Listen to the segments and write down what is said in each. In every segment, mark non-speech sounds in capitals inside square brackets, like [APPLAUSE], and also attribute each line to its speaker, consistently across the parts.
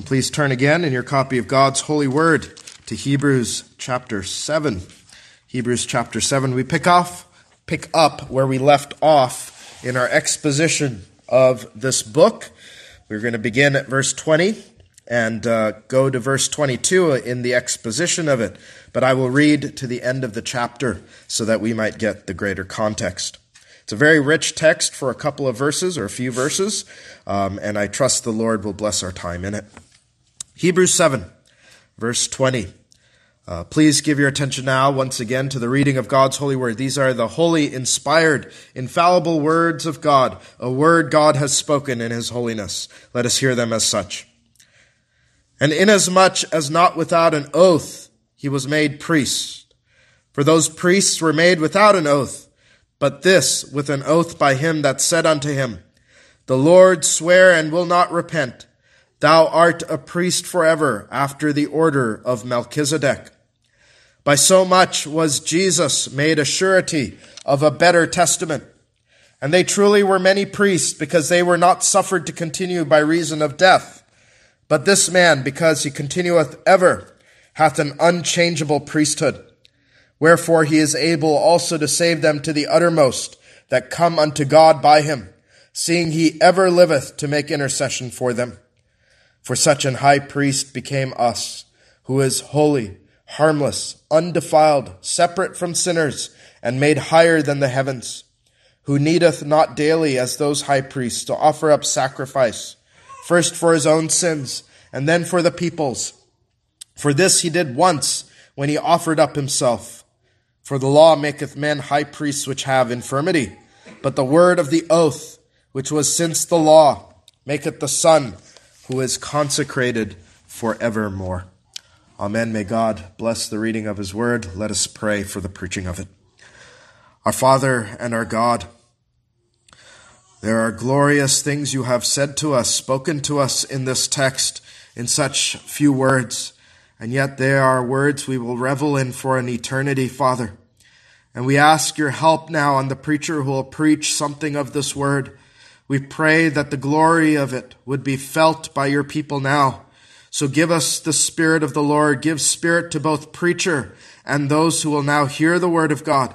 Speaker 1: And please turn again in your copy of God's holy word to Hebrews chapter 7. Hebrews chapter 7. We pick off pick up where we left off in our exposition of this book. We're going to begin at verse 20 and uh, go to verse 22 in the exposition of it, but I will read to the end of the chapter so that we might get the greater context. It's a very rich text for a couple of verses or a few verses, um, and I trust the Lord will bless our time in it. Hebrews 7, verse 20. Uh, please give your attention now once again to the reading of God's holy word. These are the holy, inspired, infallible words of God, a word God has spoken in his holiness. Let us hear them as such. And inasmuch as not without an oath he was made priest, for those priests were made without an oath, but this with an oath by him that said unto him, The Lord swear and will not repent. Thou art a priest forever after the order of Melchizedek. By so much was Jesus made a surety of a better testament. And they truly were many priests because they were not suffered to continue by reason of death. But this man, because he continueth ever, hath an unchangeable priesthood. Wherefore he is able also to save them to the uttermost that come unto God by him, seeing he ever liveth to make intercession for them. For such an high priest became us, who is holy, harmless, undefiled, separate from sinners, and made higher than the heavens, who needeth not daily as those high priests to offer up sacrifice, first for his own sins, and then for the people's. For this he did once when he offered up himself. For the law maketh men high priests which have infirmity, but the word of the oath, which was since the law, maketh the Son, who is consecrated for evermore. Amen. May God bless the reading of his word. Let us pray for the preaching of it. Our Father and our God, there are glorious things you have said to us, spoken to us in this text in such few words, and yet they are words we will revel in for an eternity, Father. And we ask your help now on the preacher who will preach something of this word. We pray that the glory of it would be felt by your people now. So give us the Spirit of the Lord. Give Spirit to both preacher and those who will now hear the word of God.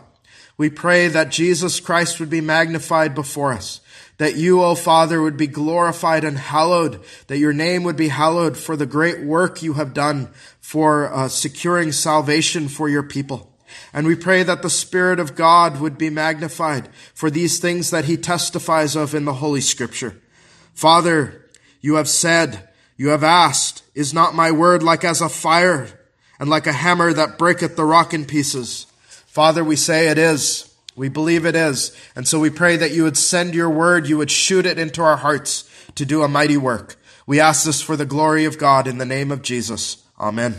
Speaker 1: We pray that Jesus Christ would be magnified before us, that you, O Father, would be glorified and hallowed, that your name would be hallowed for the great work you have done for uh, securing salvation for your people. And we pray that the Spirit of God would be magnified for these things that he testifies of in the Holy Scripture. Father, you have said, you have asked, is not my word like as a fire and like a hammer that breaketh the rock in pieces? Father, we say it is. We believe it is. And so we pray that you would send your word, you would shoot it into our hearts to do a mighty work. We ask this for the glory of God in the name of Jesus. Amen.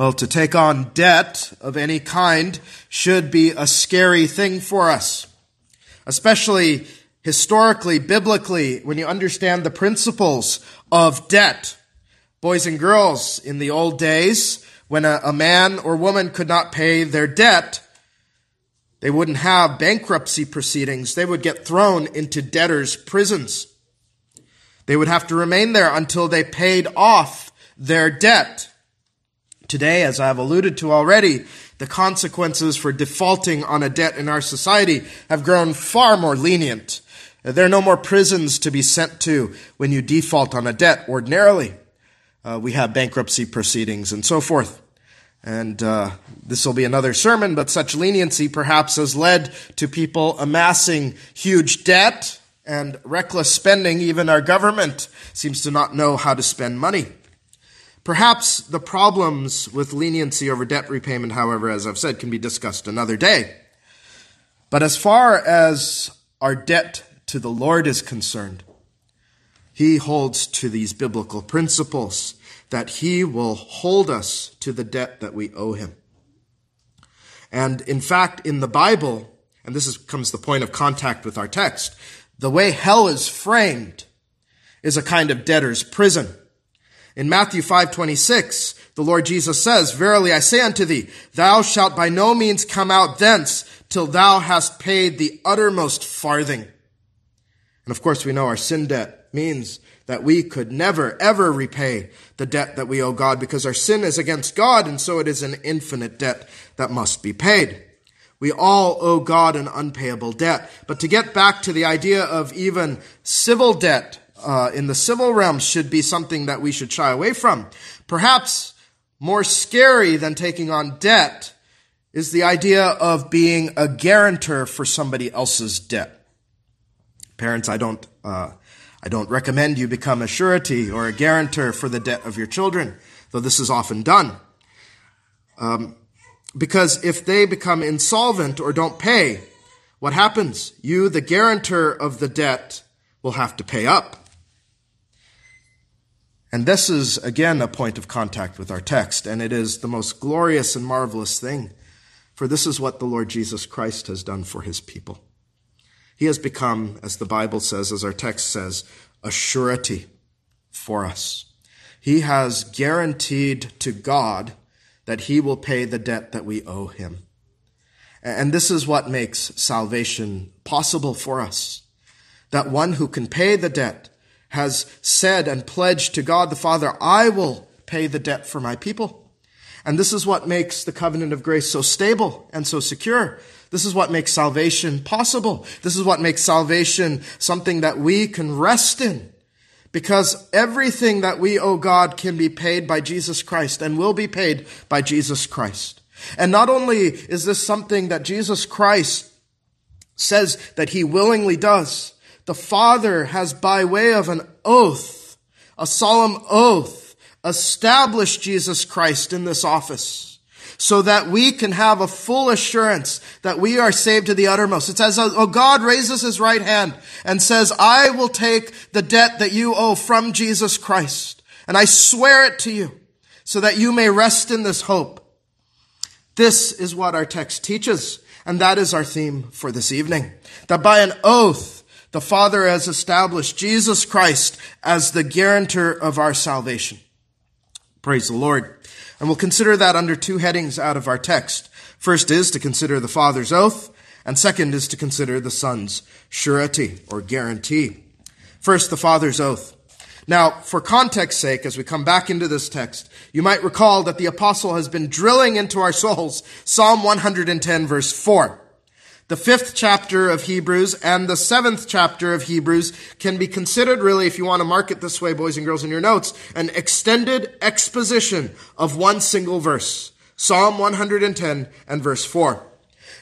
Speaker 1: Well, to take on debt of any kind should be a scary thing for us, especially historically, biblically, when you understand the principles of debt. Boys and girls, in the old days, when a, a man or woman could not pay their debt, they wouldn't have bankruptcy proceedings. They would get thrown into debtors' prisons. They would have to remain there until they paid off their debt. Today, as I have alluded to already, the consequences for defaulting on a debt in our society have grown far more lenient. There are no more prisons to be sent to when you default on a debt ordinarily. Uh, we have bankruptcy proceedings and so forth. And uh, this will be another sermon, but such leniency perhaps has led to people amassing huge debt and reckless spending. Even our government seems to not know how to spend money. Perhaps the problems with leniency over debt repayment, however, as I've said, can be discussed another day. But as far as our debt to the Lord is concerned, he holds to these biblical principles that he will hold us to the debt that we owe him. And in fact, in the Bible, and this is, comes the point of contact with our text, the way hell is framed is a kind of debtor's prison. In Matthew 5:26, the Lord Jesus says, "Verily I say unto thee, thou shalt by no means come out thence till thou hast paid the uttermost farthing." And of course, we know our sin debt means that we could never, ever repay the debt that we owe God because our sin is against God, and so it is an infinite debt that must be paid. We all owe God an unpayable debt. But to get back to the idea of even civil debt uh, in the civil realm should be something that we should shy away from. Perhaps more scary than taking on debt is the idea of being a guarantor for somebody else's debt. Parents, I don't, uh, I don't recommend you become a surety or a guarantor for the debt of your children, though this is often done. Um, because if they become insolvent or don't pay, what happens? You, the guarantor of the debt, will have to pay up. And this is, again, a point of contact with our text, and it is the most glorious and marvelous thing, for this is what the Lord Jesus Christ has done for his people. He has become, as the Bible says, as our text says, a surety for us. He has guaranteed to God that he will pay the debt that we owe him. And this is what makes salvation possible for us. That one who can pay the debt has said and pledged to God the Father, I will pay the debt for my people. And this is what makes the covenant of grace so stable and so secure. This is what makes salvation possible. This is what makes salvation something that we can rest in. Because everything that we owe God can be paid by Jesus Christ and will be paid by Jesus Christ. And not only is this something that Jesus Christ says that he willingly does, the Father has, by way of an oath, a solemn oath, established Jesus Christ in this office so that we can have a full assurance that we are saved to the uttermost. It says, Oh, God raises his right hand and says, I will take the debt that you owe from Jesus Christ, and I swear it to you so that you may rest in this hope. This is what our text teaches, and that is our theme for this evening. That by an oath, the Father has established Jesus Christ as the guarantor of our salvation. Praise the Lord. And we'll consider that under two headings out of our text. First is to consider the Father's oath, and second is to consider the Son's surety or guarantee. First, the Father's oath. Now, for context's sake, as we come back into this text, you might recall that the apostle has been drilling into our souls Psalm 110 verse 4. The fifth chapter of Hebrews and the seventh chapter of Hebrews can be considered really, if you want to mark it this way, boys and girls, in your notes, an extended exposition of one single verse. Psalm 110 and verse 4.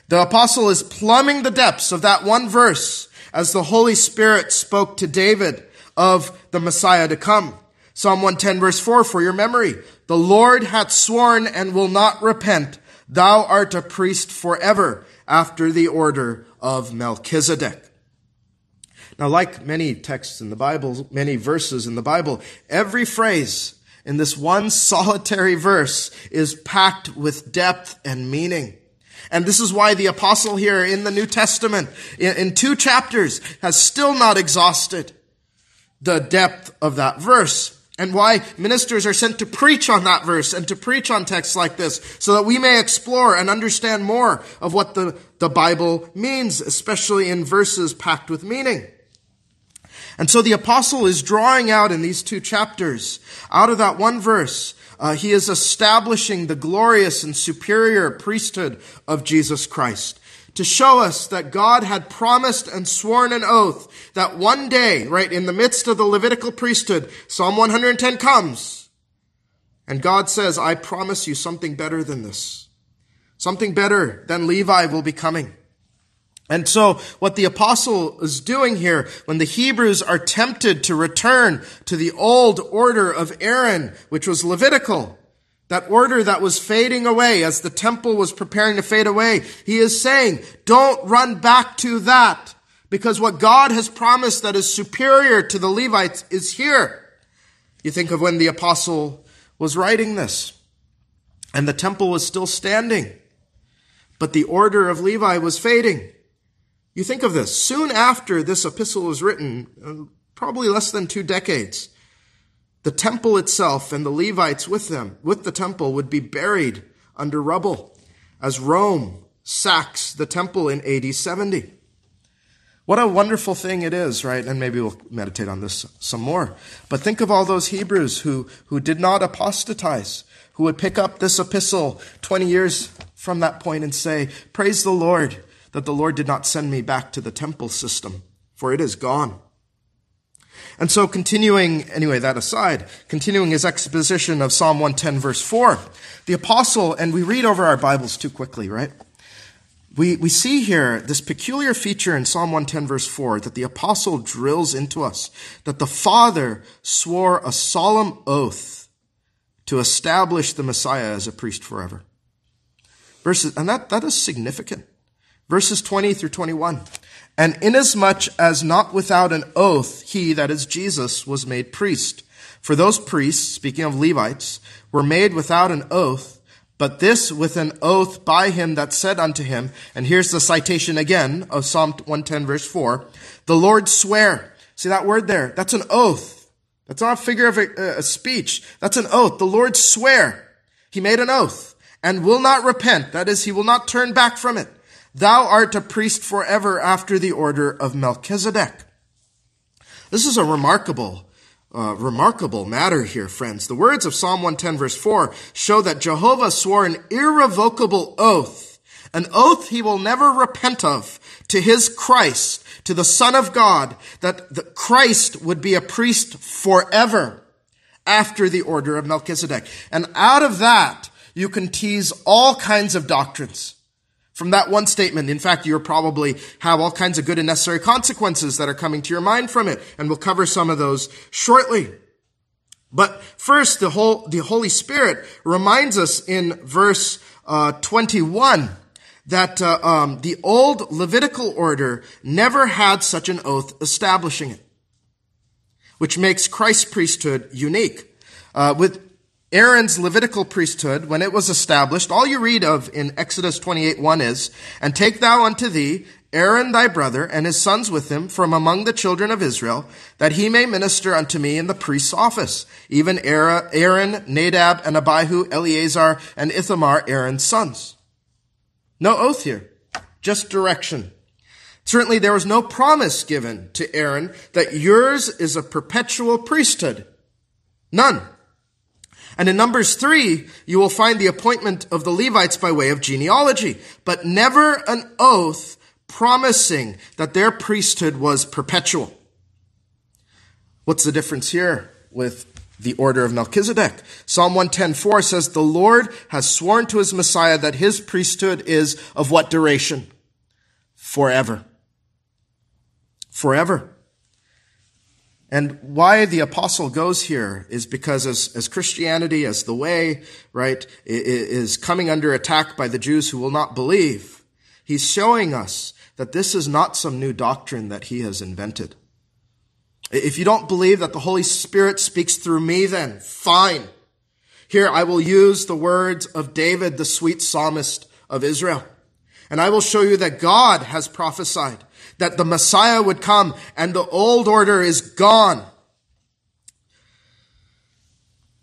Speaker 1: The apostle is plumbing the depths of that one verse as the Holy Spirit spoke to David of the Messiah to come. Psalm 110 verse 4 for your memory. The Lord hath sworn and will not repent. Thou art a priest forever after the order of Melchizedek. Now, like many texts in the Bible, many verses in the Bible, every phrase in this one solitary verse is packed with depth and meaning. And this is why the apostle here in the New Testament, in, two chapters, has still not exhausted the depth of that verse and why ministers are sent to preach on that verse and to preach on texts like this so that we may explore and understand more of what the, the Bible means, especially in verses packed with meaning. And so the apostle is drawing out in these two chapters, out of that one verse, uh, he is establishing the glorious and superior priesthood of Jesus Christ to show us that God had promised and sworn an oath that one day, right in the midst of the Levitical priesthood, Psalm 110 comes. And God says, I promise you something better than this. Something better than Levi will be coming. And so what the apostle is doing here, when the Hebrews are tempted to return to the old order of Aaron, which was Levitical, that order that was fading away as the temple was preparing to fade away. He is saying, don't run back to that because what God has promised that is superior to the Levites is here. You think of when the apostle was writing this and the temple was still standing, but the order of Levi was fading. You think of this. Soon after this epistle was written, uh, probably less than two decades, the temple itself and the Levites with them, with the temple, would be buried under rubble as Rome sacks the temple in AD 70. What a wonderful thing it is, right? And maybe we'll meditate on this some more. But think of all those Hebrews who, who did not apostatize, who would pick up this epistle 20 years from that point and say, Praise the Lord that the Lord did not send me back to the temple system, for it is gone. And so continuing, anyway, that aside, continuing his exposition of Psalm 110 verse 4, the apostle, and we read over our Bibles too quickly, right? We, we see here this peculiar feature in Psalm 110 verse 4 that the apostle drills into us, that the Father swore a solemn oath to establish the Messiah as a priest forever. Verses, and that, that is significant. Verses 20 through 21. And inasmuch as not without an oath he, that is Jesus, was made priest. For those priests, speaking of Levites, were made without an oath, but this with an oath by him that said unto him, and here's the citation again of Psalm 110 verse 4, the Lord swear. See that word there? That's an oath. That's not a figure of a, a speech. That's an oath. The Lord swear. He made an oath and will not repent. That is, he will not turn back from it. Thou art a priest forever after the order of Melchizedek. This is a remarkable, uh, remarkable matter here, friends. The words of Psalm 110 verse 4 show that Jehovah swore an irrevocable oath, an oath he will never repent of to his Christ, to the Son of God, that the Christ would be a priest forever after the order of Melchizedek. And out of that, you can tease all kinds of doctrines from that one statement. In fact, you'll probably have all kinds of good and necessary consequences that are coming to your mind from it, and we'll cover some of those shortly. But first, the whole, the Holy Spirit reminds us in verse uh, 21 that uh, um, the old Levitical order never had such an oath establishing it, which makes Christ's priesthood unique. Uh, with Aaron's Levitical priesthood, when it was established, all you read of in Exodus 28 1 is, And take thou unto thee Aaron thy brother and his sons with him from among the children of Israel, that he may minister unto me in the priest's office, even Aaron, Nadab, and Abihu, Eleazar, and Ithamar, Aaron's sons. No oath here, just direction. Certainly there was no promise given to Aaron that yours is a perpetual priesthood. None. And in Numbers 3, you will find the appointment of the Levites by way of genealogy, but never an oath promising that their priesthood was perpetual. What's the difference here with the order of Melchizedek? Psalm 110:4 says, "The Lord has sworn to his Messiah that his priesthood is of what duration? Forever." Forever. And why the apostle goes here is because as, as Christianity, as the way, right, is coming under attack by the Jews who will not believe, he's showing us that this is not some new doctrine that he has invented. If you don't believe that the Holy Spirit speaks through me, then fine. Here I will use the words of David, the sweet psalmist of Israel. And I will show you that God has prophesied that the Messiah would come and the old order is gone.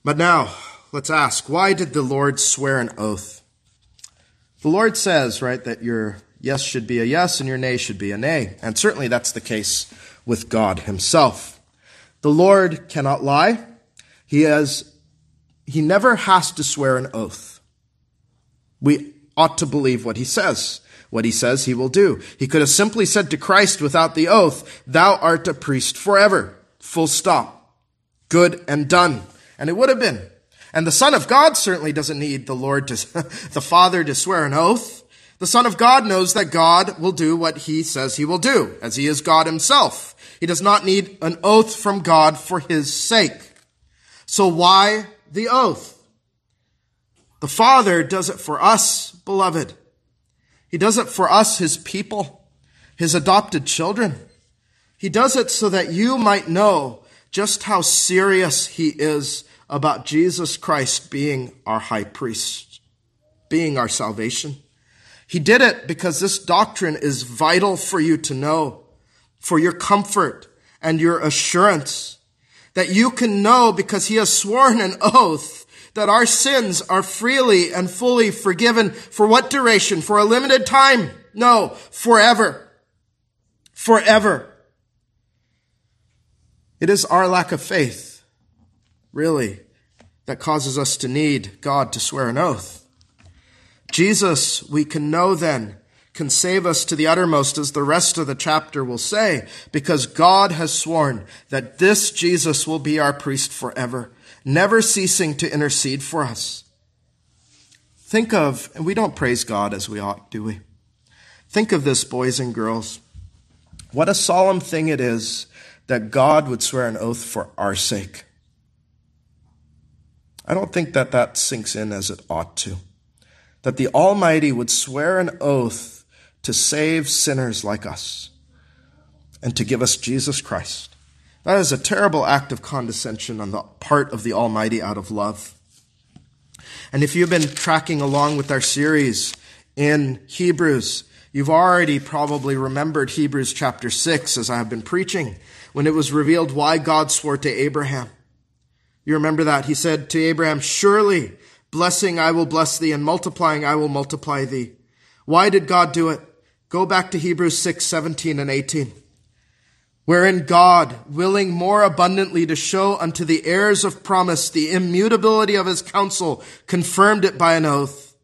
Speaker 1: But now, let's ask, why did the Lord swear an oath? The Lord says, right, that your yes should be a yes and your nay should be a nay. And certainly that's the case with God himself. The Lord cannot lie. He has, he never has to swear an oath. We ought to believe what he says. What he says he will do. He could have simply said to Christ without the oath, Thou art a priest forever. Full stop. Good and done. And it would have been. And the Son of God certainly doesn't need the Lord to, [LAUGHS] the Father to swear an oath. The Son of God knows that God will do what he says he will do, as he is God himself. He does not need an oath from God for his sake. So why the oath? The Father does it for us, beloved. He does it for us, his people, his adopted children. He does it so that you might know just how serious he is about Jesus Christ being our high priest, being our salvation. He did it because this doctrine is vital for you to know, for your comfort and your assurance, that you can know because he has sworn an oath that our sins are freely and fully forgiven. For what duration? For a limited time? No, forever. forever. It is our lack of faith, really, that causes us to need God to swear an oath. Jesus, we can know then, can save us to the uttermost, as the rest of the chapter will say, because God has sworn that this Jesus will be our priest forever, never ceasing to intercede for us. Think of, and we don't praise God as we ought, do we? Think of this, boys and girls. What a solemn thing it is that God would swear an oath for our sake. I don't think that that sinks in as it ought to. That the Almighty would swear an oath to save sinners like us and to give us Jesus Christ. That is a terrible act of condescension on the part of the Almighty out of love. And if you've been tracking along with our series in Hebrews, you've already probably remembered Hebrews chapter 6 as I have been preaching when it was revealed why God swore to Abraham. You remember that? He said to Abraham, Surely blessing I will bless thee, and multiplying I will multiply thee. Why did God do it? Go back to Hebrews 6, 17 and 18. Wherein God, willing more abundantly to show unto the heirs of promise the immutability of his counsel, confirmed it by an oath,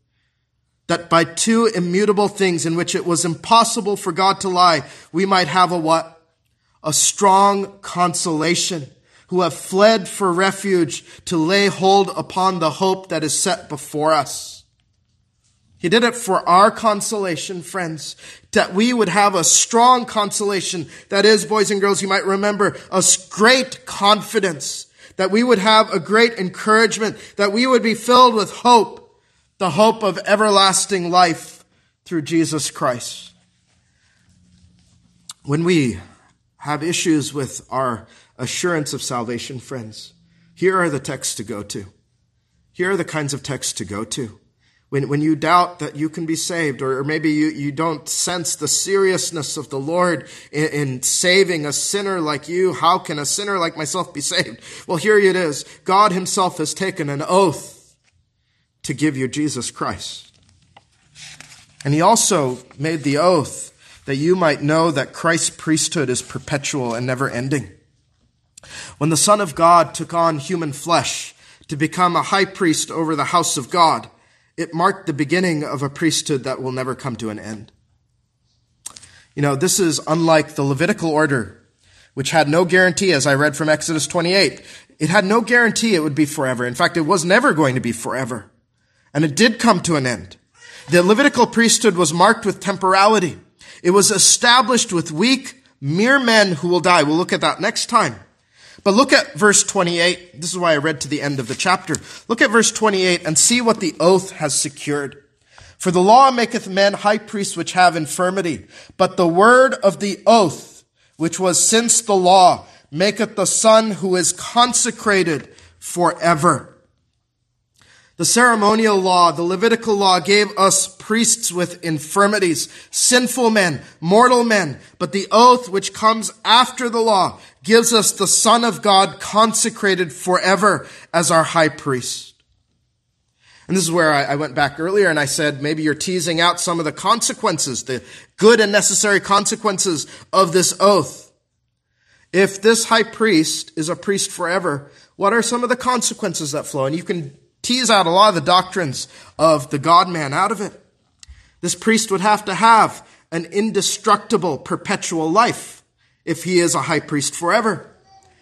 Speaker 1: that by two immutable things in which it was impossible for God to lie, we might have a what? a strong consolation, who have fled for refuge to lay hold upon the hope that is set before us. He did it for our consolation, friends, that we would have a strong consolation. That is, boys and girls, you might remember, a great confidence, that we would have a great encouragement, that we would be filled with hope, the hope of everlasting life through Jesus Christ. When we have issues with our assurance of salvation, friends, here are the texts to go to. Here are the kinds of texts to go to. When, when you doubt that you can be saved, or, or maybe you, you don't sense the seriousness of the Lord in, in saving a sinner like you, how can a sinner like myself be saved? Well, here it is. God himself has taken an oath to give you Jesus Christ. And he also made the oath that you might know that Christ's priesthood is perpetual and never ending. When the Son of God took on human flesh to become a high priest over the house of God, it marked the beginning of a priesthood that will never come to an end. You know, this is unlike the Levitical order, which had no guarantee, as I read from Exodus 28. It had no guarantee it would be forever. In fact, it was never going to be forever. And it did come to an end. The Levitical priesthood was marked with temporality. It was established with weak, mere men who will die. We'll look at that next time. But look at verse 28. This is why I read to the end of the chapter. Look at verse 28 and see what the oath has secured. For the law maketh men high priests which have infirmity, but the word of the oath, which was since the law, maketh the Son who is consecrated forever. The ceremonial law, the Levitical law gave us priests with infirmities, sinful men, mortal men, but the oath which comes after the law gives us the Son of God consecrated forever as our high priest. And this is where I, went back earlier and I said maybe you're teasing out some of the consequences, the good and necessary consequences of this oath. If this high priest is a priest forever, what are some of the consequences that flow? And you can tease out a lot of the doctrines of the God man out of it. This priest would have to have an indestructible perpetual life if he is a high priest forever.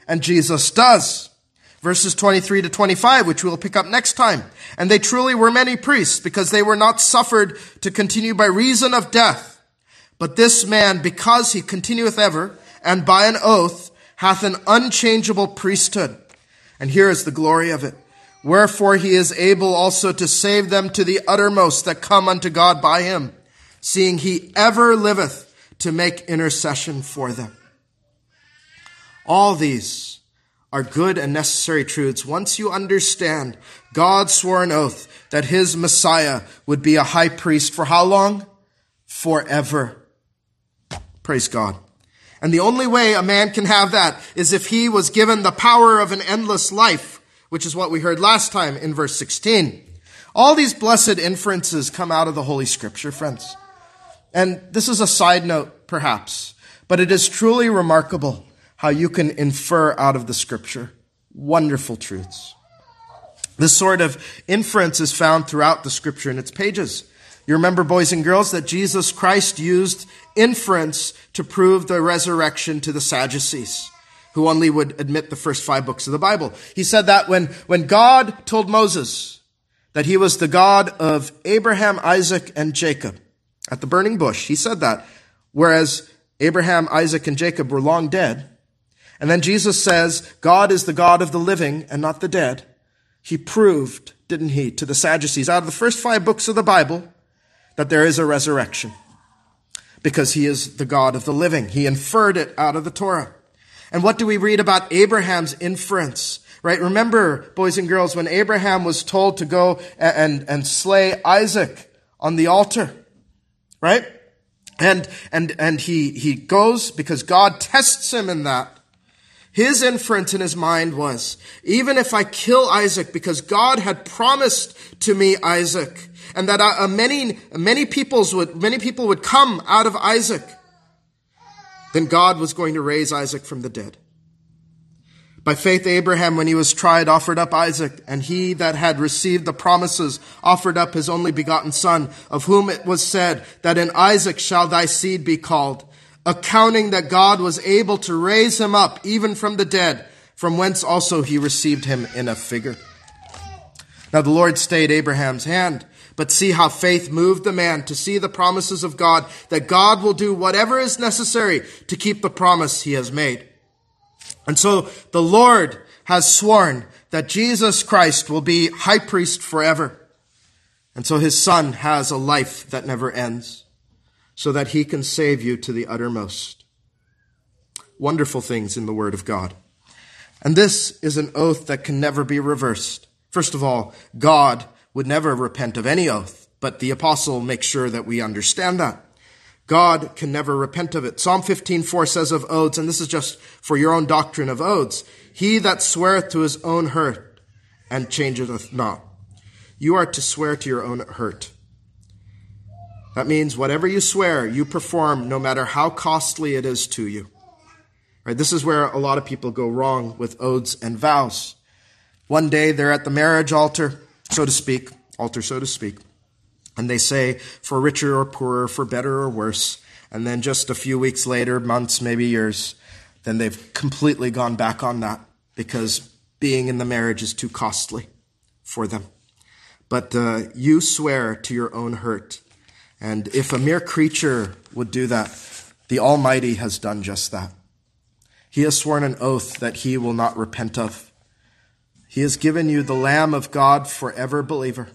Speaker 1: And Jesus does. Verses 23 to 25, which we'll pick up next time. And they truly were many priests because they were not suffered to continue by reason of death. But this man, because he continueth ever, and by an oath, hath an unchangeable priesthood. And here is the glory of it Wherefore he is able also to save them to the uttermost that come unto God by him, seeing he ever liveth to make intercession for them. All these are good and necessary truths once you understand God swore an oath that his Messiah would be a high priest for how long? Forever. Praise God. And the only way a man can have that is if he was given the power of an endless life which is what we heard last time in verse 16. All these blessed inferences come out of the Holy Scripture, friends. And this is a side note, perhaps. But it is truly remarkable how you can infer out of the scripture wonderful truths. This sort of inference is found throughout the scripture in its pages. You remember, boys and girls, that Jesus Christ used inference to prove the resurrection to the Sadducees, who only would admit the first five books of the Bible. He said that when, when God told Moses that he was the God of Abraham, Isaac, and Jacob at the burning bush, he said that, whereas Abraham, Isaac, and Jacob were long dead. And then Jesus says, God is the God of the living and not the dead. He proved, didn't he, to the Sadducees out of the first five books of the Bible that there is a resurrection because he is the God of the living. He inferred it out of the Torah. And what do we read about Abraham's inference? Right? Remember, boys and girls, when Abraham was told to go and, and slay Isaac on the altar, right? And, and, and he, he goes because God tests him in that. His inference in his mind was, even if I kill Isaac, because God had promised to me Isaac, and that uh, many, many peoples would, many people would come out of Isaac, then God was going to raise Isaac from the dead. By faith, Abraham, when he was tried, offered up Isaac, and he that had received the promises offered up his only begotten son, of whom it was said that in Isaac shall thy seed be called accounting that God was able to raise him up even from the dead, from whence also he received him in a figure. Now the Lord stayed Abraham's hand, but see how faith moved the man to see the promises of God, that God will do whatever is necessary to keep the promise he has made. And so the Lord has sworn that Jesus Christ will be high priest forever. And so his son has a life that never ends so that he can save you to the uttermost. Wonderful things in the Word of God. And this is an oath that can never be reversed. First of all, God would never repent of any oath, but the apostle makes sure that we understand that. God can never repent of it. Psalm 15:4 says of oaths, and this is just for your own doctrine of oaths, he that sweareth to his own hurt and changeth not. You are to swear to your own hurt. That means whatever you swear, you perform no matter how costly it is to you. Right? This is where a lot of people go wrong with oaths and vows. One day they're at the marriage altar, so to speak, altar, so to speak, and they say, for richer or poorer, for better or worse. And then just a few weeks later, months, maybe years, then they've completely gone back on that because being in the marriage is too costly for them. But uh, you swear to your own hurt and if a mere creature would do that, the Almighty has done just that. He has sworn an oath that he will not repent of. He has given you the Lamb of God forever believer,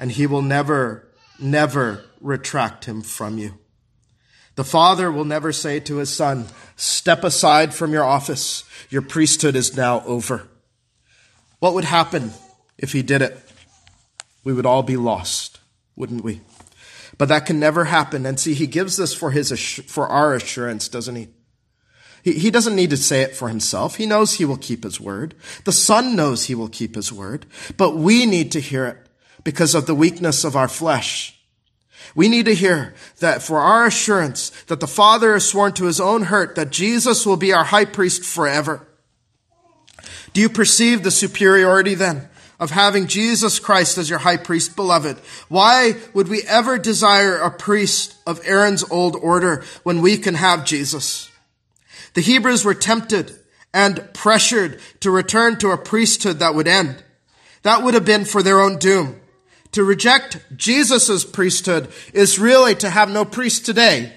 Speaker 1: and he will never, never retract him from you. The Father will never say to his Son, Step aside from your office. Your priesthood is now over. What would happen if he did it? We would all be lost, wouldn't we? But that can never happen. And see, he gives this for his, for our assurance, doesn't he? He, doesn't need to say it for himself. He knows he will keep his word. The son knows he will keep his word, but we need to hear it because of the weakness of our flesh. We need to hear that for our assurance that the Father has sworn to his own hurt that Jesus will be our high priest forever. Do you perceive the superiority then of having Jesus Christ as your high priest, beloved. Why would we ever desire a priest of Aaron's old order when we can have Jesus? The Hebrews were tempted and pressured to return to a priesthood that would end. That would have been for their own doom. To reject Jesus' priesthood is really to have no priest today.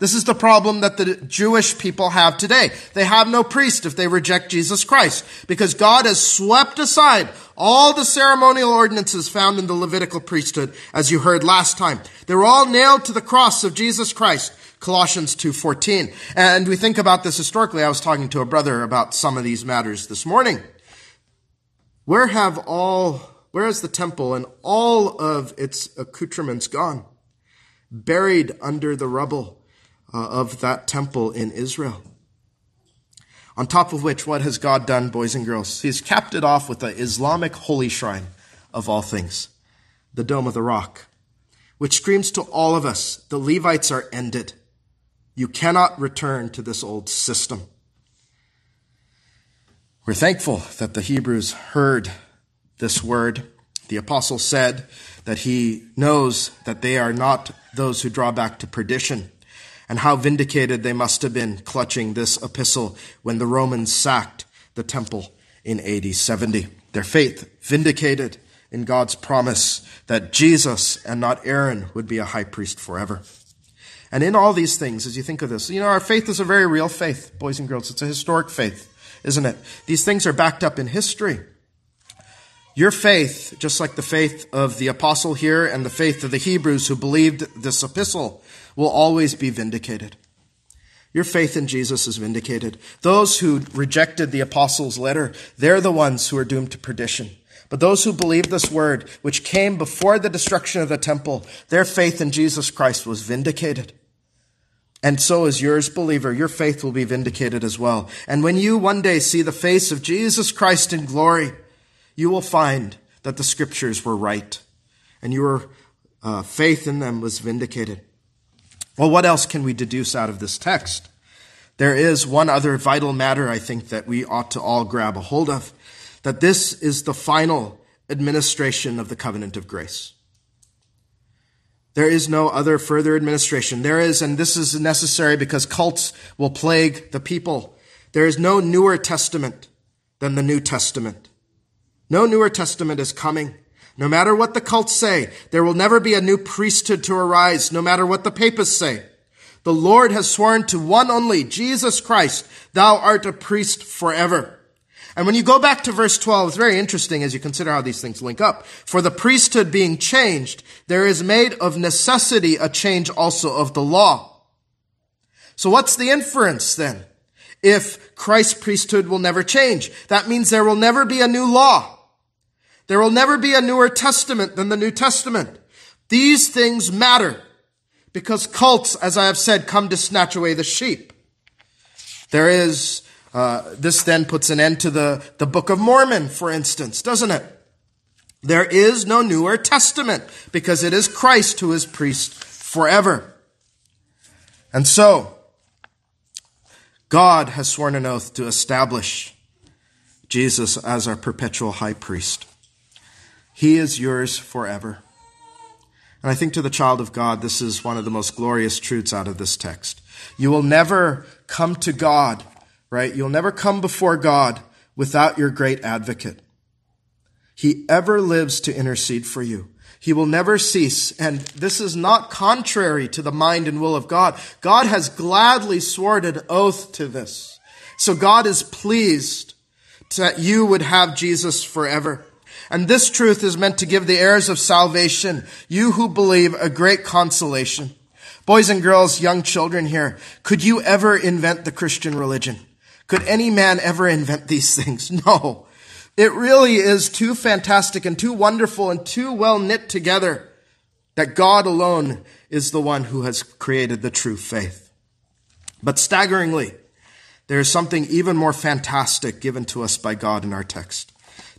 Speaker 1: This is the problem that the Jewish people have today. They have no priest if they reject Jesus Christ because God has swept aside all the ceremonial ordinances found in the Levitical priesthood, as you heard last time. They were all nailed to the cross of Jesus Christ. Colossians 2:14. And we think about this historically. I was talking to a brother about some of these matters this morning. Where have all where is the temple and all of its accoutrements gone? Buried under the rubble uh, of that temple in Israel. On top of which, what has God done, boys and girls? He's capped it off with the Islamic holy shrine of all things, the Dome of the Rock, which screams to all of us the Levites are ended. You cannot return to this old system. We're thankful that the Hebrews heard this word. The apostle said that he knows that they are not those who draw back to perdition, and how vindicated they must have been clutching this epistle when the Romans sacked the temple in AD 70. Their faith vindicated in God's promise that Jesus and not Aaron would be a high priest forever. And in all these things, as you think of this, you know, our faith is a very real faith, boys and girls. It's a historic faith, isn't it? These things are backed up in history. Your faith, just like the faith of the apostle here and the faith of the Hebrews who believed this epistle, will always be vindicated. Your faith in Jesus is vindicated. Those who rejected the apostles' letter, they're the ones who are doomed to perdition. But those who believed this word, which came before the destruction of the temple, their faith in Jesus Christ was vindicated. And so is yours, believer. Your faith will be vindicated as well. And when you one day see the face of Jesus Christ in glory, you will find that the scriptures were right and your uh, faith in them was vindicated. Well, what else can we deduce out of this text? There is one other vital matter I think that we ought to all grab a hold of that this is the final administration of the covenant of grace. There is no other further administration. There is, and this is necessary because cults will plague the people. There is no newer testament than the New Testament. No newer testament is coming. No matter what the cults say, there will never be a new priesthood to arise, no matter what the papists say. The Lord has sworn to one only, Jesus Christ, thou art a priest forever. And when you go back to verse 12, it's very interesting as you consider how these things link up. For the priesthood being changed, there is made of necessity a change also of the law. So what's the inference then? If Christ's priesthood will never change, that means there will never be a new law. There will never be a newer testament than the New Testament. These things matter because cults, as I have said, come to snatch away the sheep. There is uh, this then puts an end to the, the Book of Mormon, for instance, doesn't it? There is no newer testament because it is Christ who is priest forever. And so, God has sworn an oath to establish Jesus as our perpetual high priest. He is yours forever. And I think to the child of God, this is one of the most glorious truths out of this text. You will never come to God right? You'll never come before God without your great advocate. He ever lives to intercede for you. He will never cease. And this is not contrary to the mind and will of God. God has gladly sworn an oath to this. So God is pleased that you would have Jesus forever. And this truth is meant to give the heirs of salvation, you who believe, a great consolation. Boys and girls, young children here, could you ever invent the Christian religion? Could any man ever invent these [LAUGHS] things? No. It really is too fantastic and too wonderful and too well knit together that God alone is the one who has created the true faith. But staggeringly, there is something even more fantastic given to us by God in our text.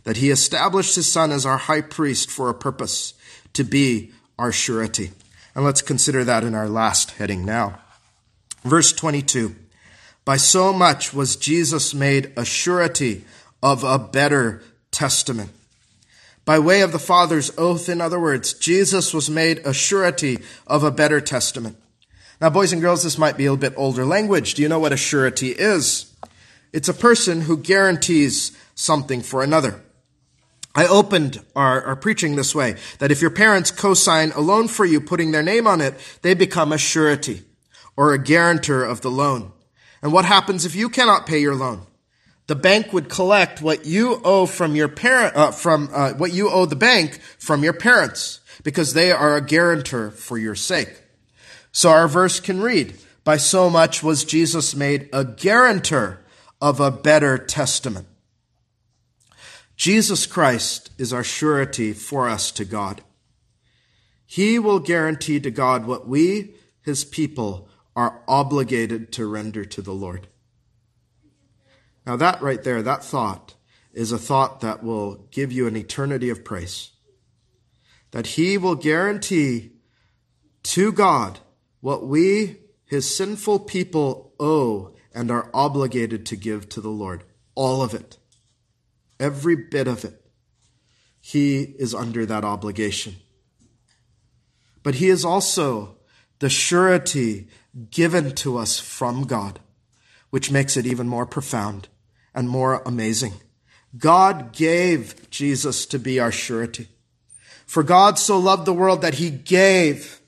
Speaker 1: That he established his son as our high priest for a purpose, to be our surety. And let's consider that in our last heading now. Verse 22. By so much was Jesus made a surety of a better testament. By way of the Father's oath, in other words, Jesus was made a surety of a better testament. Now, boys and girls, this might be a bit older language. Do you know what a surety is? It's a person who guarantees something for another. I opened our, our, preaching this way, that if your parents co-sign a loan for you, putting their name on it, they become a surety or a guarantor of the loan. And what happens if you cannot pay your loan? The bank would collect what you owe from your parent, uh, from uh, what you owe the bank from your parents, because they are a guarantor for your sake. So our verse can read, "By so much was Jesus made a guarantor of a better testament." Jesus Christ is our surety for us to God. He will guarantee to God what we, his people, are obligated to render to the Lord. Now, that right there, that thought, is a thought that will give you an eternity of praise. That He will guarantee to God what we, his sinful people owe and are obligated to give to the Lord. All of it. Every bit of it. He is under that obligation. But he is also the surety given to us from God, which makes it even more profound and more amazing. God gave Jesus to be our surety. For God so loved the world that he gave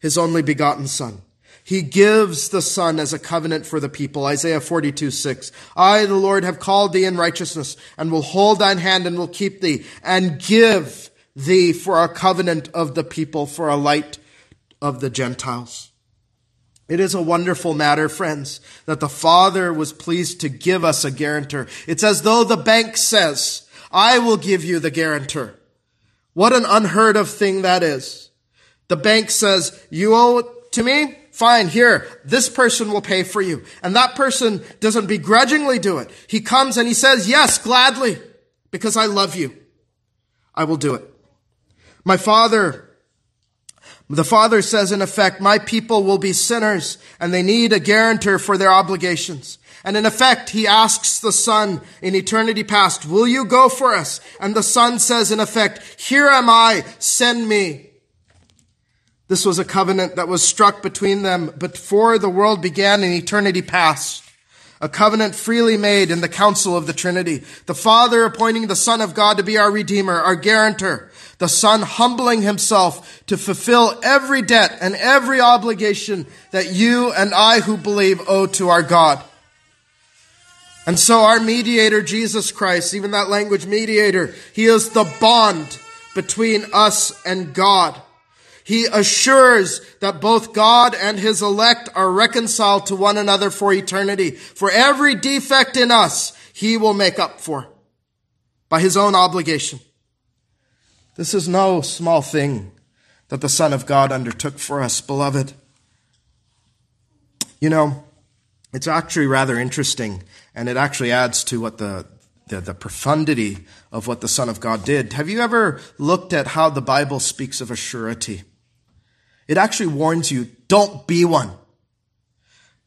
Speaker 1: his only begotten son. He gives the son as a covenant for the people. Isaiah 42, 6. I, the Lord, have called thee in righteousness and will hold thine hand and will keep thee and give thee for a covenant of the people, for a light of the Gentiles. It is a wonderful matter, friends, that the Father was pleased to give us a guarantor. It's as though the bank says, I will give you the guarantor. What an unheard of thing that is. The bank says, you owe it to me? Fine, here, this person will pay for you. And that person doesn't begrudgingly do it. He comes and he says, yes, gladly, because I love you. I will do it. My father the Father says, in effect, my people will be sinners and they need a guarantor for their obligations. And in effect, he asks the Son in eternity past, will you go for us? And the Son says, in effect, here am I, send me. This was a covenant that was struck between them before the world began in eternity past. A covenant freely made in the council of the Trinity. The Father appointing the Son of God to be our Redeemer, our guarantor the Son humbling himself to fulfill every debt and every obligation that you and I who believe owe to our God. And so our mediator, Jesus Christ, even that language mediator, he is the bond between us and God. He assures that both God and his elect are reconciled to one another for eternity. For every defect in us, he will make up for by his own obligation. This is no small thing that the Son of God undertook for us, beloved. You know, it's actually rather interesting, and it actually adds to what the, the, the, profundity of what the Son of God did. Have you ever looked at how the Bible speaks of a surety? It actually warns you, don't be one.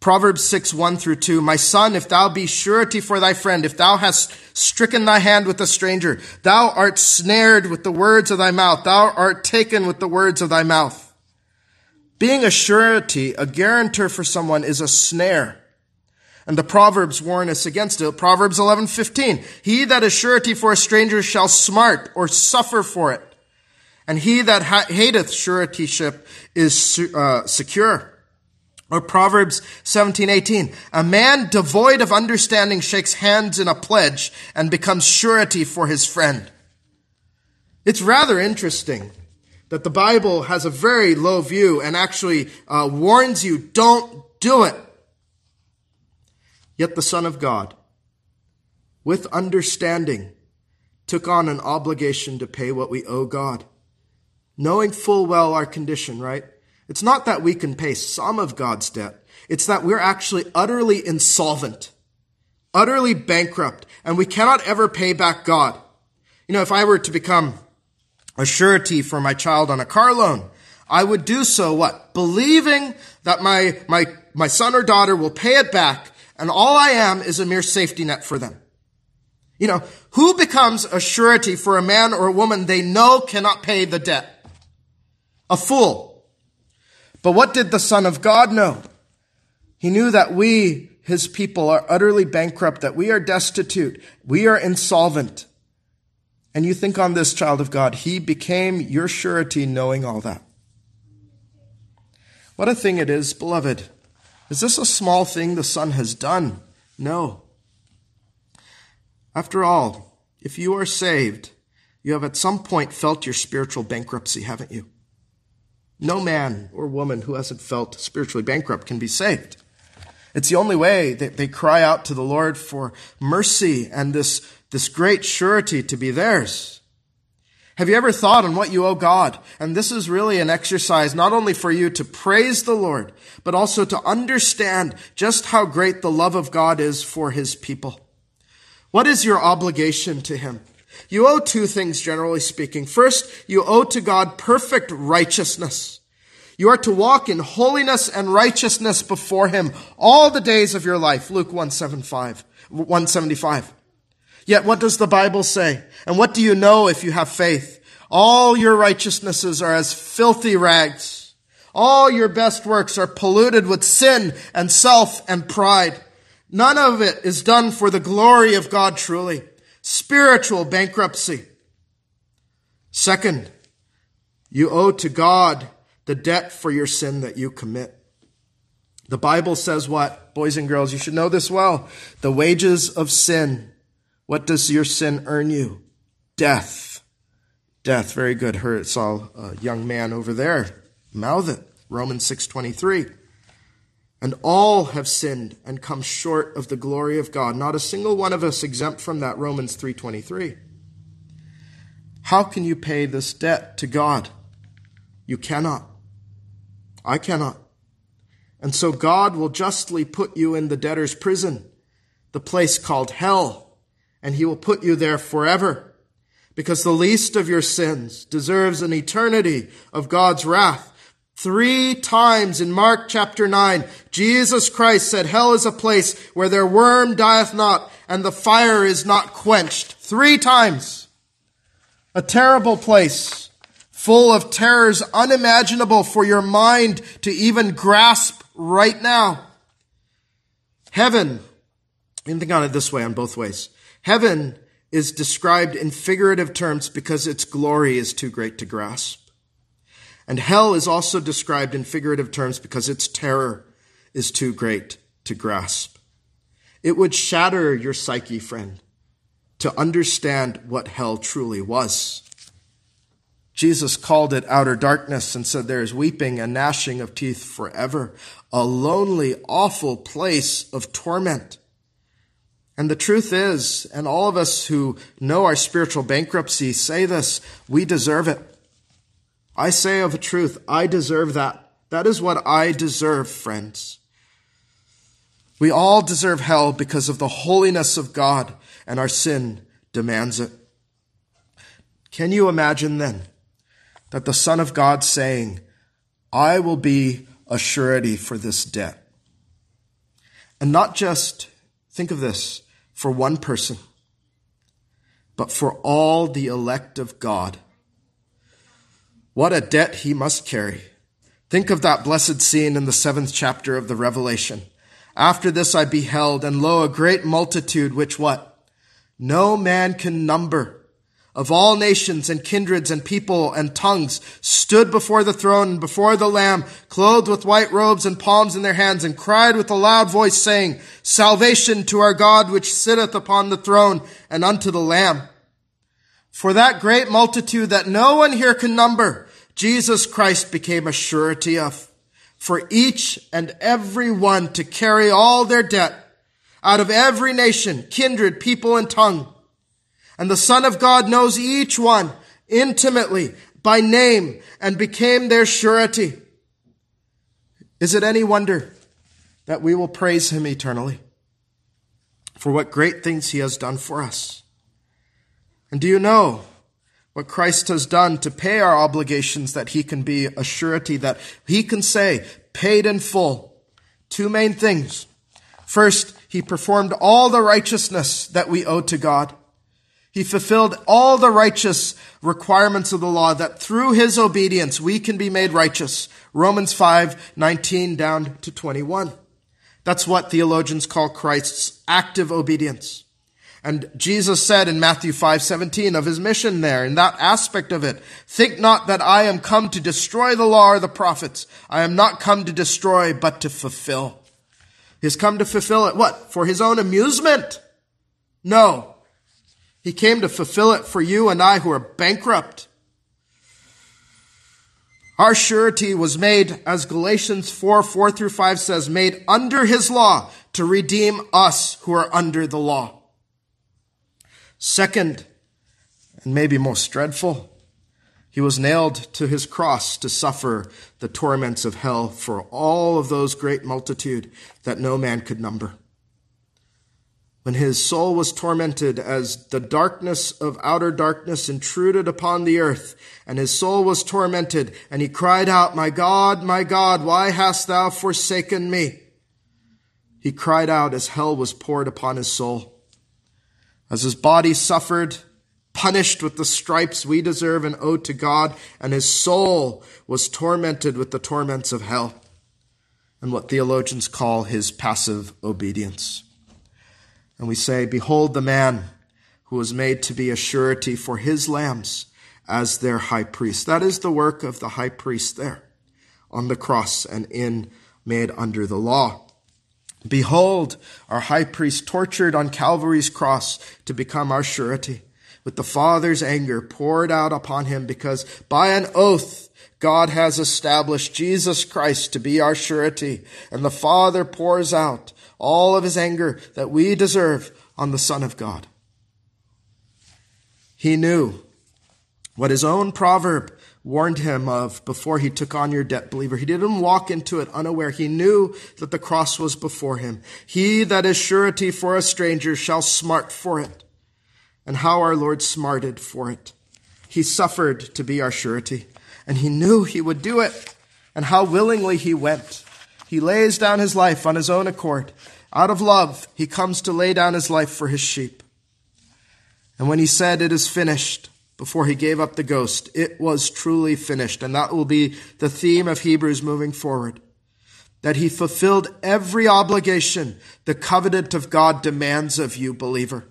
Speaker 1: Proverbs 6, 1 through 2. My son, if thou be surety for thy friend, if thou hast stricken thy hand with a stranger, thou art snared with the words of thy mouth, thou art taken with the words of thy mouth. Being a surety, a guarantor for someone is a snare. And the Proverbs warn us against it. Proverbs 11, 15. He that is surety for a stranger shall smart or suffer for it. And he that hateth suretyship is uh, secure. Or Proverbs 17, 18. A man devoid of understanding shakes hands in a pledge and becomes surety for his friend. It's rather interesting that the Bible has a very low view and actually uh, warns you, don't do it. Yet the Son of God, with understanding, took on an obligation to pay what we owe God, knowing full well our condition, right? It's not that we can pay some of God's debt. It's that we're actually utterly insolvent, utterly bankrupt, and we cannot ever pay back God. You know, if I were to become a surety for my child on a car loan, I would do so what? Believing that my, my, my son or daughter will pay it back, and all I am is a mere safety net for them. You know, who becomes a surety for a man or a woman they know cannot pay the debt? A fool. But what did the Son of God know? He knew that we, his people, are utterly bankrupt, that we are destitute, we are insolvent. And you think on this child of God, he became your surety knowing all that. What a thing it is, beloved. Is this a small thing the Son has done? No. After all, if you are saved, you have at some point felt your spiritual bankruptcy, haven't you? No man or woman who hasn't felt spiritually bankrupt can be saved. It's the only way that they cry out to the Lord for mercy and this, this great surety to be theirs. Have you ever thought on what you owe God? And this is really an exercise not only for you to praise the Lord, but also to understand just how great the love of God is for his people. What is your obligation to him? You owe two things, generally speaking. First, you owe to God perfect righteousness. You are to walk in holiness and righteousness before him all the days of your life. Luke 175, 175. Yet what does the Bible say? And what do you know if you have faith? All your righteousnesses are as filthy rags. All your best works are polluted with sin and self and pride. None of it is done for the glory of God truly. Spiritual bankruptcy. Second, you owe to God the debt for your sin that you commit. The Bible says what? Boys and girls, you should know this well. The wages of sin. What does your sin earn you? Death. Death. Very good. Heard saw a young man over there mouth it. Romans 6:23. And all have sinned and come short of the glory of God. Not a single one of us exempt from that. Romans 3:23. How can you pay this debt to God? You cannot. I cannot. And so God will justly put you in the debtor's prison, the place called hell, and he will put you there forever because the least of your sins deserves an eternity of God's wrath. Three times in Mark chapter 9, Jesus Christ said, Hell is a place where their worm dieth not and the fire is not quenched. Three times. A terrible place full of terrors unimaginable for your mind to even grasp right now. Heaven, you can think on it this way, on both ways. Heaven is described in figurative terms because its glory is too great to grasp. And hell is also described in figurative terms because its terror is too great to grasp. It would shatter your psyche, friend, to understand what hell truly was. Jesus called it outer darkness and said there is weeping and gnashing of teeth forever, a lonely, awful place of torment. And the truth is, and all of us who know our spiritual bankruptcy say this, we deserve it. I say of a truth, I deserve that. That is what I deserve, friends. We all deserve hell because of the holiness of God, and our sin demands it. Can you imagine then that the Son of God saying, I will be a surety for this debt. And not just, think of this, for one person, but for all the elect of God. What a debt he must carry. Think of that blessed scene in the seventh chapter of the Revelation. After this I beheld, and lo, a great multitude, which what? No man can number of all nations and kindreds and people and tongues stood before the throne and before the Lamb, clothed with white robes and palms in their hands, and cried with a loud voice, saying, Salvation to our God which sitteth upon the throne and unto the Lamb. For that great multitude that no one here can number, Jesus Christ became a surety of, for each and every one to carry all their debt out of every nation, kindred, people, and tongue and the Son of God knows each one intimately by name and became their surety. Is it any wonder that we will praise him eternally for what great things he has done for us? And do you know what Christ has done to pay our obligations that he can be a surety that he can say, paid in full? Two main things. First, he performed all the righteousness that we owe to God. He fulfilled all the righteous requirements of the law that through his obedience we can be made righteous. Romans 5, 19 down to 21. That's what theologians call Christ's active obedience. And Jesus said in Matthew 5, 17 of his mission there, in that aspect of it, think not that I am come to destroy the law or the prophets. I am not come to destroy, but to fulfill. He's come to fulfill it. What? For his own amusement? No he came to fulfill it for you and I who are bankrupt. Our surety was made, as Galatians 4, 4 through 5 says, made under his law to redeem us who are under the law. Second, and maybe most dreadful, he was nailed to his cross to suffer the torments of hell for all of those great multitude that no man could number. when his soul was tormented as the darkness of outer darkness intruded upon the earth, and his soul was tormented, and he cried out, My God, my God, why hast thou forsaken me? He cried out as hell was poured upon his soul. As his body suffered, punished with the stripes we deserve and owe to God, and his soul was tormented with the torments of hell, and what theologians call his passive obedience. And we say, Behold the man who was made to be a surety for his lambs as their high priest. That is the work of the high priest there on the cross and in made under the law. Behold, our high priest tortured on Calvary's cross to become our surety, with the Father's anger poured out upon him, because by an oath God has established Jesus Christ to be our surety, and the Father pours out all of his anger that we deserve on the Son of God. He knew what his own proverb warned him of before he took on your debt, believer. He didn't walk into it unaware. He knew that the cross was before him. He that is surety for a stranger shall smart for it. And how our Lord smarted for it. He suffered to be our surety, and he knew he would do it, and how willingly he went. He lays down his life on his own accord. Out of love, he comes to lay down his life for his sheep. And when he said, It is finished, before he gave up the ghost, it was truly finished. And that will be the theme of Hebrews moving forward. That he fulfilled every obligation the covenant of God demands of you, believer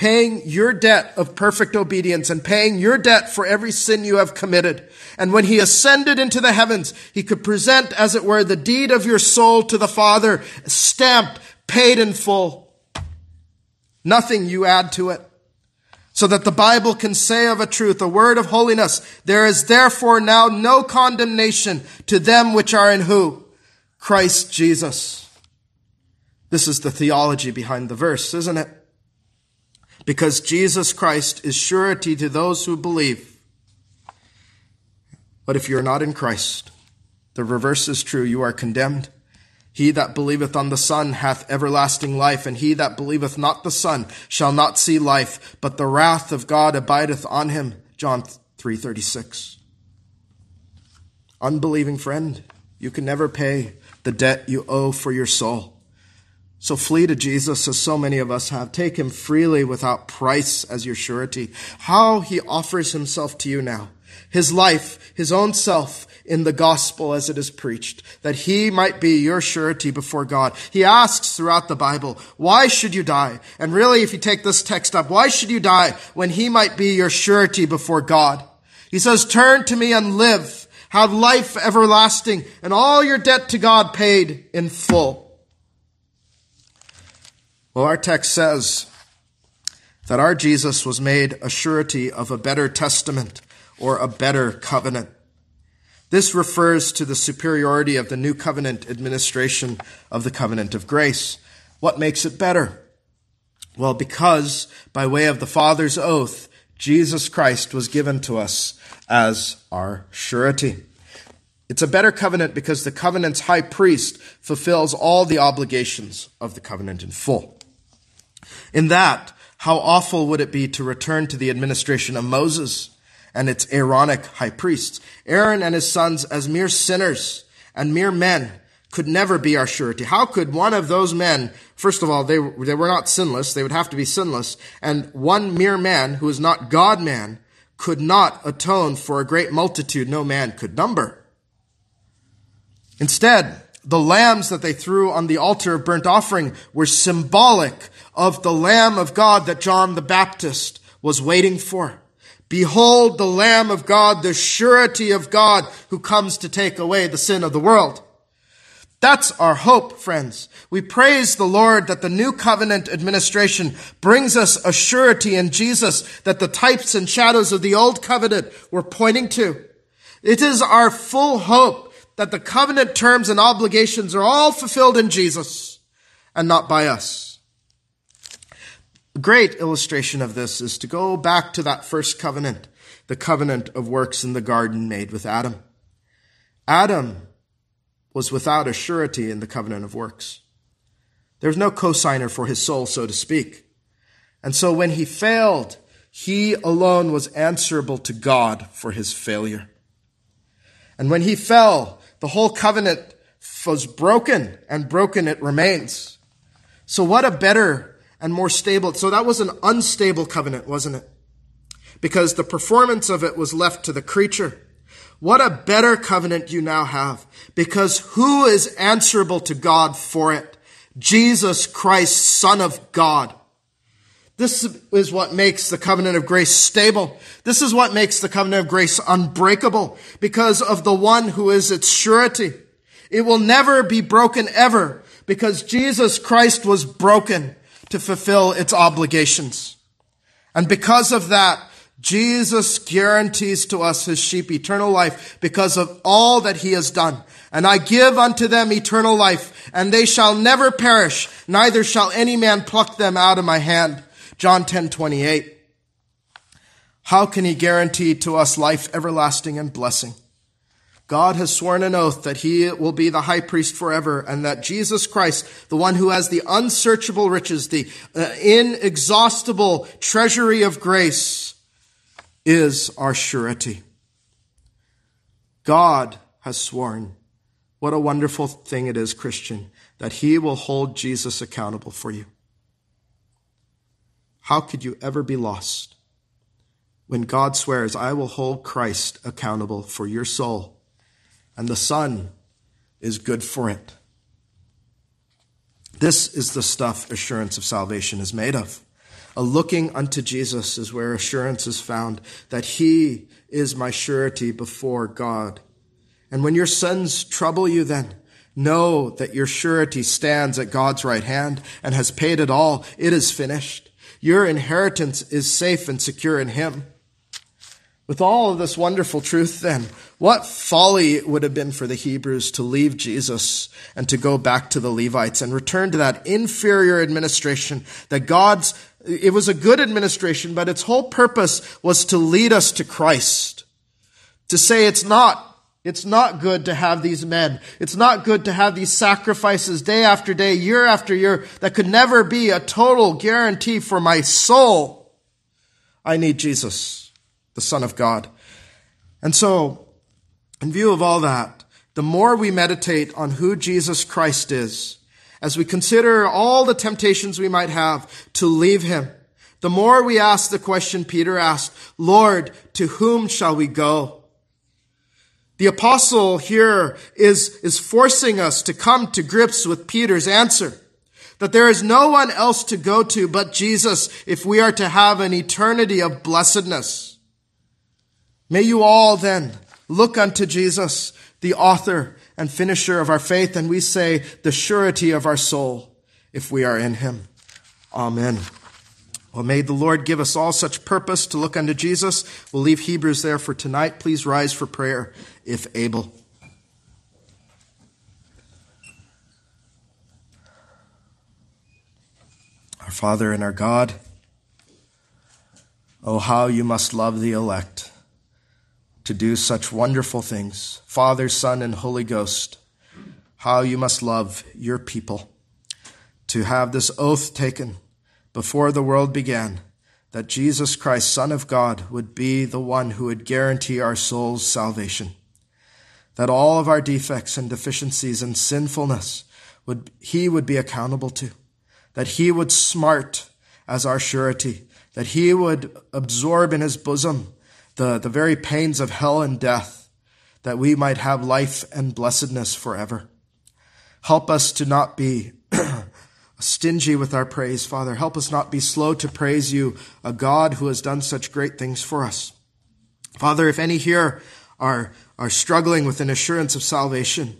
Speaker 1: paying your debt of perfect obedience and paying your debt for every sin you have committed. And when he ascended into the heavens, he could present, as it were, the deed of your soul to the Father, stamped, paid in full. Nothing you add to it. So that the Bible can say of a truth, a word of holiness, there is therefore now no condemnation to them which are in who? Christ Jesus. This is the theology behind the verse, isn't it? because Jesus Christ is surety to those who believe. But if you're not in Christ, the reverse is true. You are condemned. He that believeth on the Son hath everlasting life, and he that believeth not the Son shall not see life, but the wrath of God abideth on him. John 3:36. Unbelieving friend, you can never pay the debt you owe for your soul. So flee to Jesus as so many of us have. Take him freely without price as your surety. How he offers himself to you now. His life, his own self in the gospel as it is preached, that he might be your surety before God. He asks throughout the Bible, why should you die? And really, if you take this text up, why should you die when he might be your surety before God? He says, turn to me and live. Have life everlasting and all your debt to God paid in full. Well, our text says that our Jesus was made a surety of a better testament or a better covenant. This refers to the superiority of the new covenant administration of the covenant of grace. What makes it better? Well, because by way of the Father's oath, Jesus Christ was given to us as our surety. It's a better covenant because the covenant's high priest fulfills all the obligations of the covenant in full. In that, how awful would it be to return to the administration of Moses and its Aaronic high priests? Aaron and his sons, as mere sinners and mere men, could never be our surety. How could one of those men, first of all, they, they were not sinless, they would have to be sinless, and one mere man who is not God man could not atone for a great multitude no man could number. Instead, the lambs that they threw on the altar of burnt offering were symbolic of the Lamb of God that John the Baptist was waiting for. Behold the Lamb of God, the surety of God who comes to take away the sin of the world. That's our hope, friends. We praise the Lord that the new covenant administration brings us a surety in Jesus that the types and shadows of the old covenant were pointing to. It is our full hope that the covenant terms and obligations are all fulfilled in Jesus and not by us. Great illustration of this is to go back to that first covenant, the covenant of works in the garden made with Adam. Adam was without a surety in the covenant of works. There was no cosigner for his soul, so to speak. And so when he failed, he alone was answerable to God for his failure. And when he fell, the whole covenant was broken, and broken it remains. So what a better and more stable, so that was an unstable covenant, wasn't it? Because the performance of it was left to the creature. What a better covenant you now have, because who is answerable to God for it? Jesus Christ, Son of God. This is what makes the covenant of grace stable. This is what makes the covenant of grace unbreakable because of the one who is its surety. It will never be broken ever because Jesus Christ was broken to fulfill its obligations. And because of that, Jesus guarantees to us his sheep eternal life because of all that he has done. And I give unto them eternal life, and they shall never perish, neither shall any man pluck them out of my hand. John 10, 28. How can he guarantee to us life everlasting and blessing? God has sworn an oath that he will be the high priest forever and that Jesus Christ, the one who has the unsearchable riches, the uh, inexhaustible treasury of grace, is our surety. God has sworn. What a wonderful thing it is, Christian, that he will hold Jesus accountable for you. How could you ever be lost when God swears, I will hold Christ accountable for your soul, and the Son is good for it? This is the stuff assurance of salvation is made of. A looking unto Jesus is where assurance is found that he is my surety before God. And when your sins trouble you then, know that your surety stands at God's right hand and has paid it all. It is finished. Your inheritance is safe and secure in Him. With all of this wonderful truth, then, what folly it would have been for the Hebrews to leave Jesus and to go back to the Levites and return to that inferior administration that God's, it was a good administration, but its whole purpose was to lead us to Christ. To say it's not it's not good to have these men. It's not good to have these sacrifices day after day, year after year, that could never be a total guarantee for my soul. I need Jesus, the Son of God. And so, in view of all that, the more we meditate on who Jesus Christ is, as we consider all the temptations we might have to leave him, the more we ask the question Peter asked, Lord, to whom shall we go? The apostle here is, is forcing us to come to grips with Peter's answer. That there is no one else to go to but Jesus if we are to have an eternity of blessedness. May you all then look unto Jesus, the author and finisher of our faith, and we say the surety of our soul if we are in him. Amen. Well, may the Lord give us all such purpose to look unto Jesus. We'll leave Hebrews there for tonight. Please rise for prayer if able. Our Father and our God, oh, how you must love the elect to do such wonderful things. Father, Son, and Holy Ghost, how you must love your people to have this oath taken before the world began that Jesus Christ, Son of God, would be the one who would guarantee our soul's salvation. That all of our defects and deficiencies and sinfulness would, he would be accountable to. That he would smart as our surety. That he would absorb in his bosom the, the very pains of hell and death. That we might have life and blessedness forever. Help us to not be [CLEARS THROAT] stingy with our praise, Father. Help us not be slow to praise you, a God who has done such great things for us. Father, if any here are, are struggling with an assurance of salvation,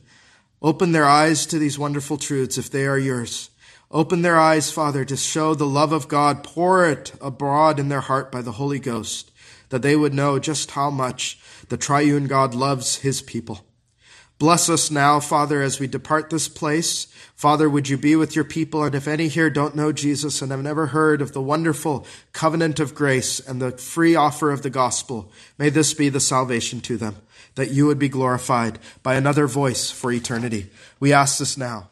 Speaker 1: open their eyes to these wonderful truths if they are yours. Open their eyes, Father, to show the love of God. Pour it abroad in their heart by the Holy Ghost, that they would know just how much the triune God loves his people. Bless us now, Father, as we depart this place. Father, would you be with your people? And if any here don't know Jesus and have never heard of the wonderful covenant of grace and the free offer of the gospel, may this be the salvation to them, that you would be glorified by another voice for eternity. We ask this now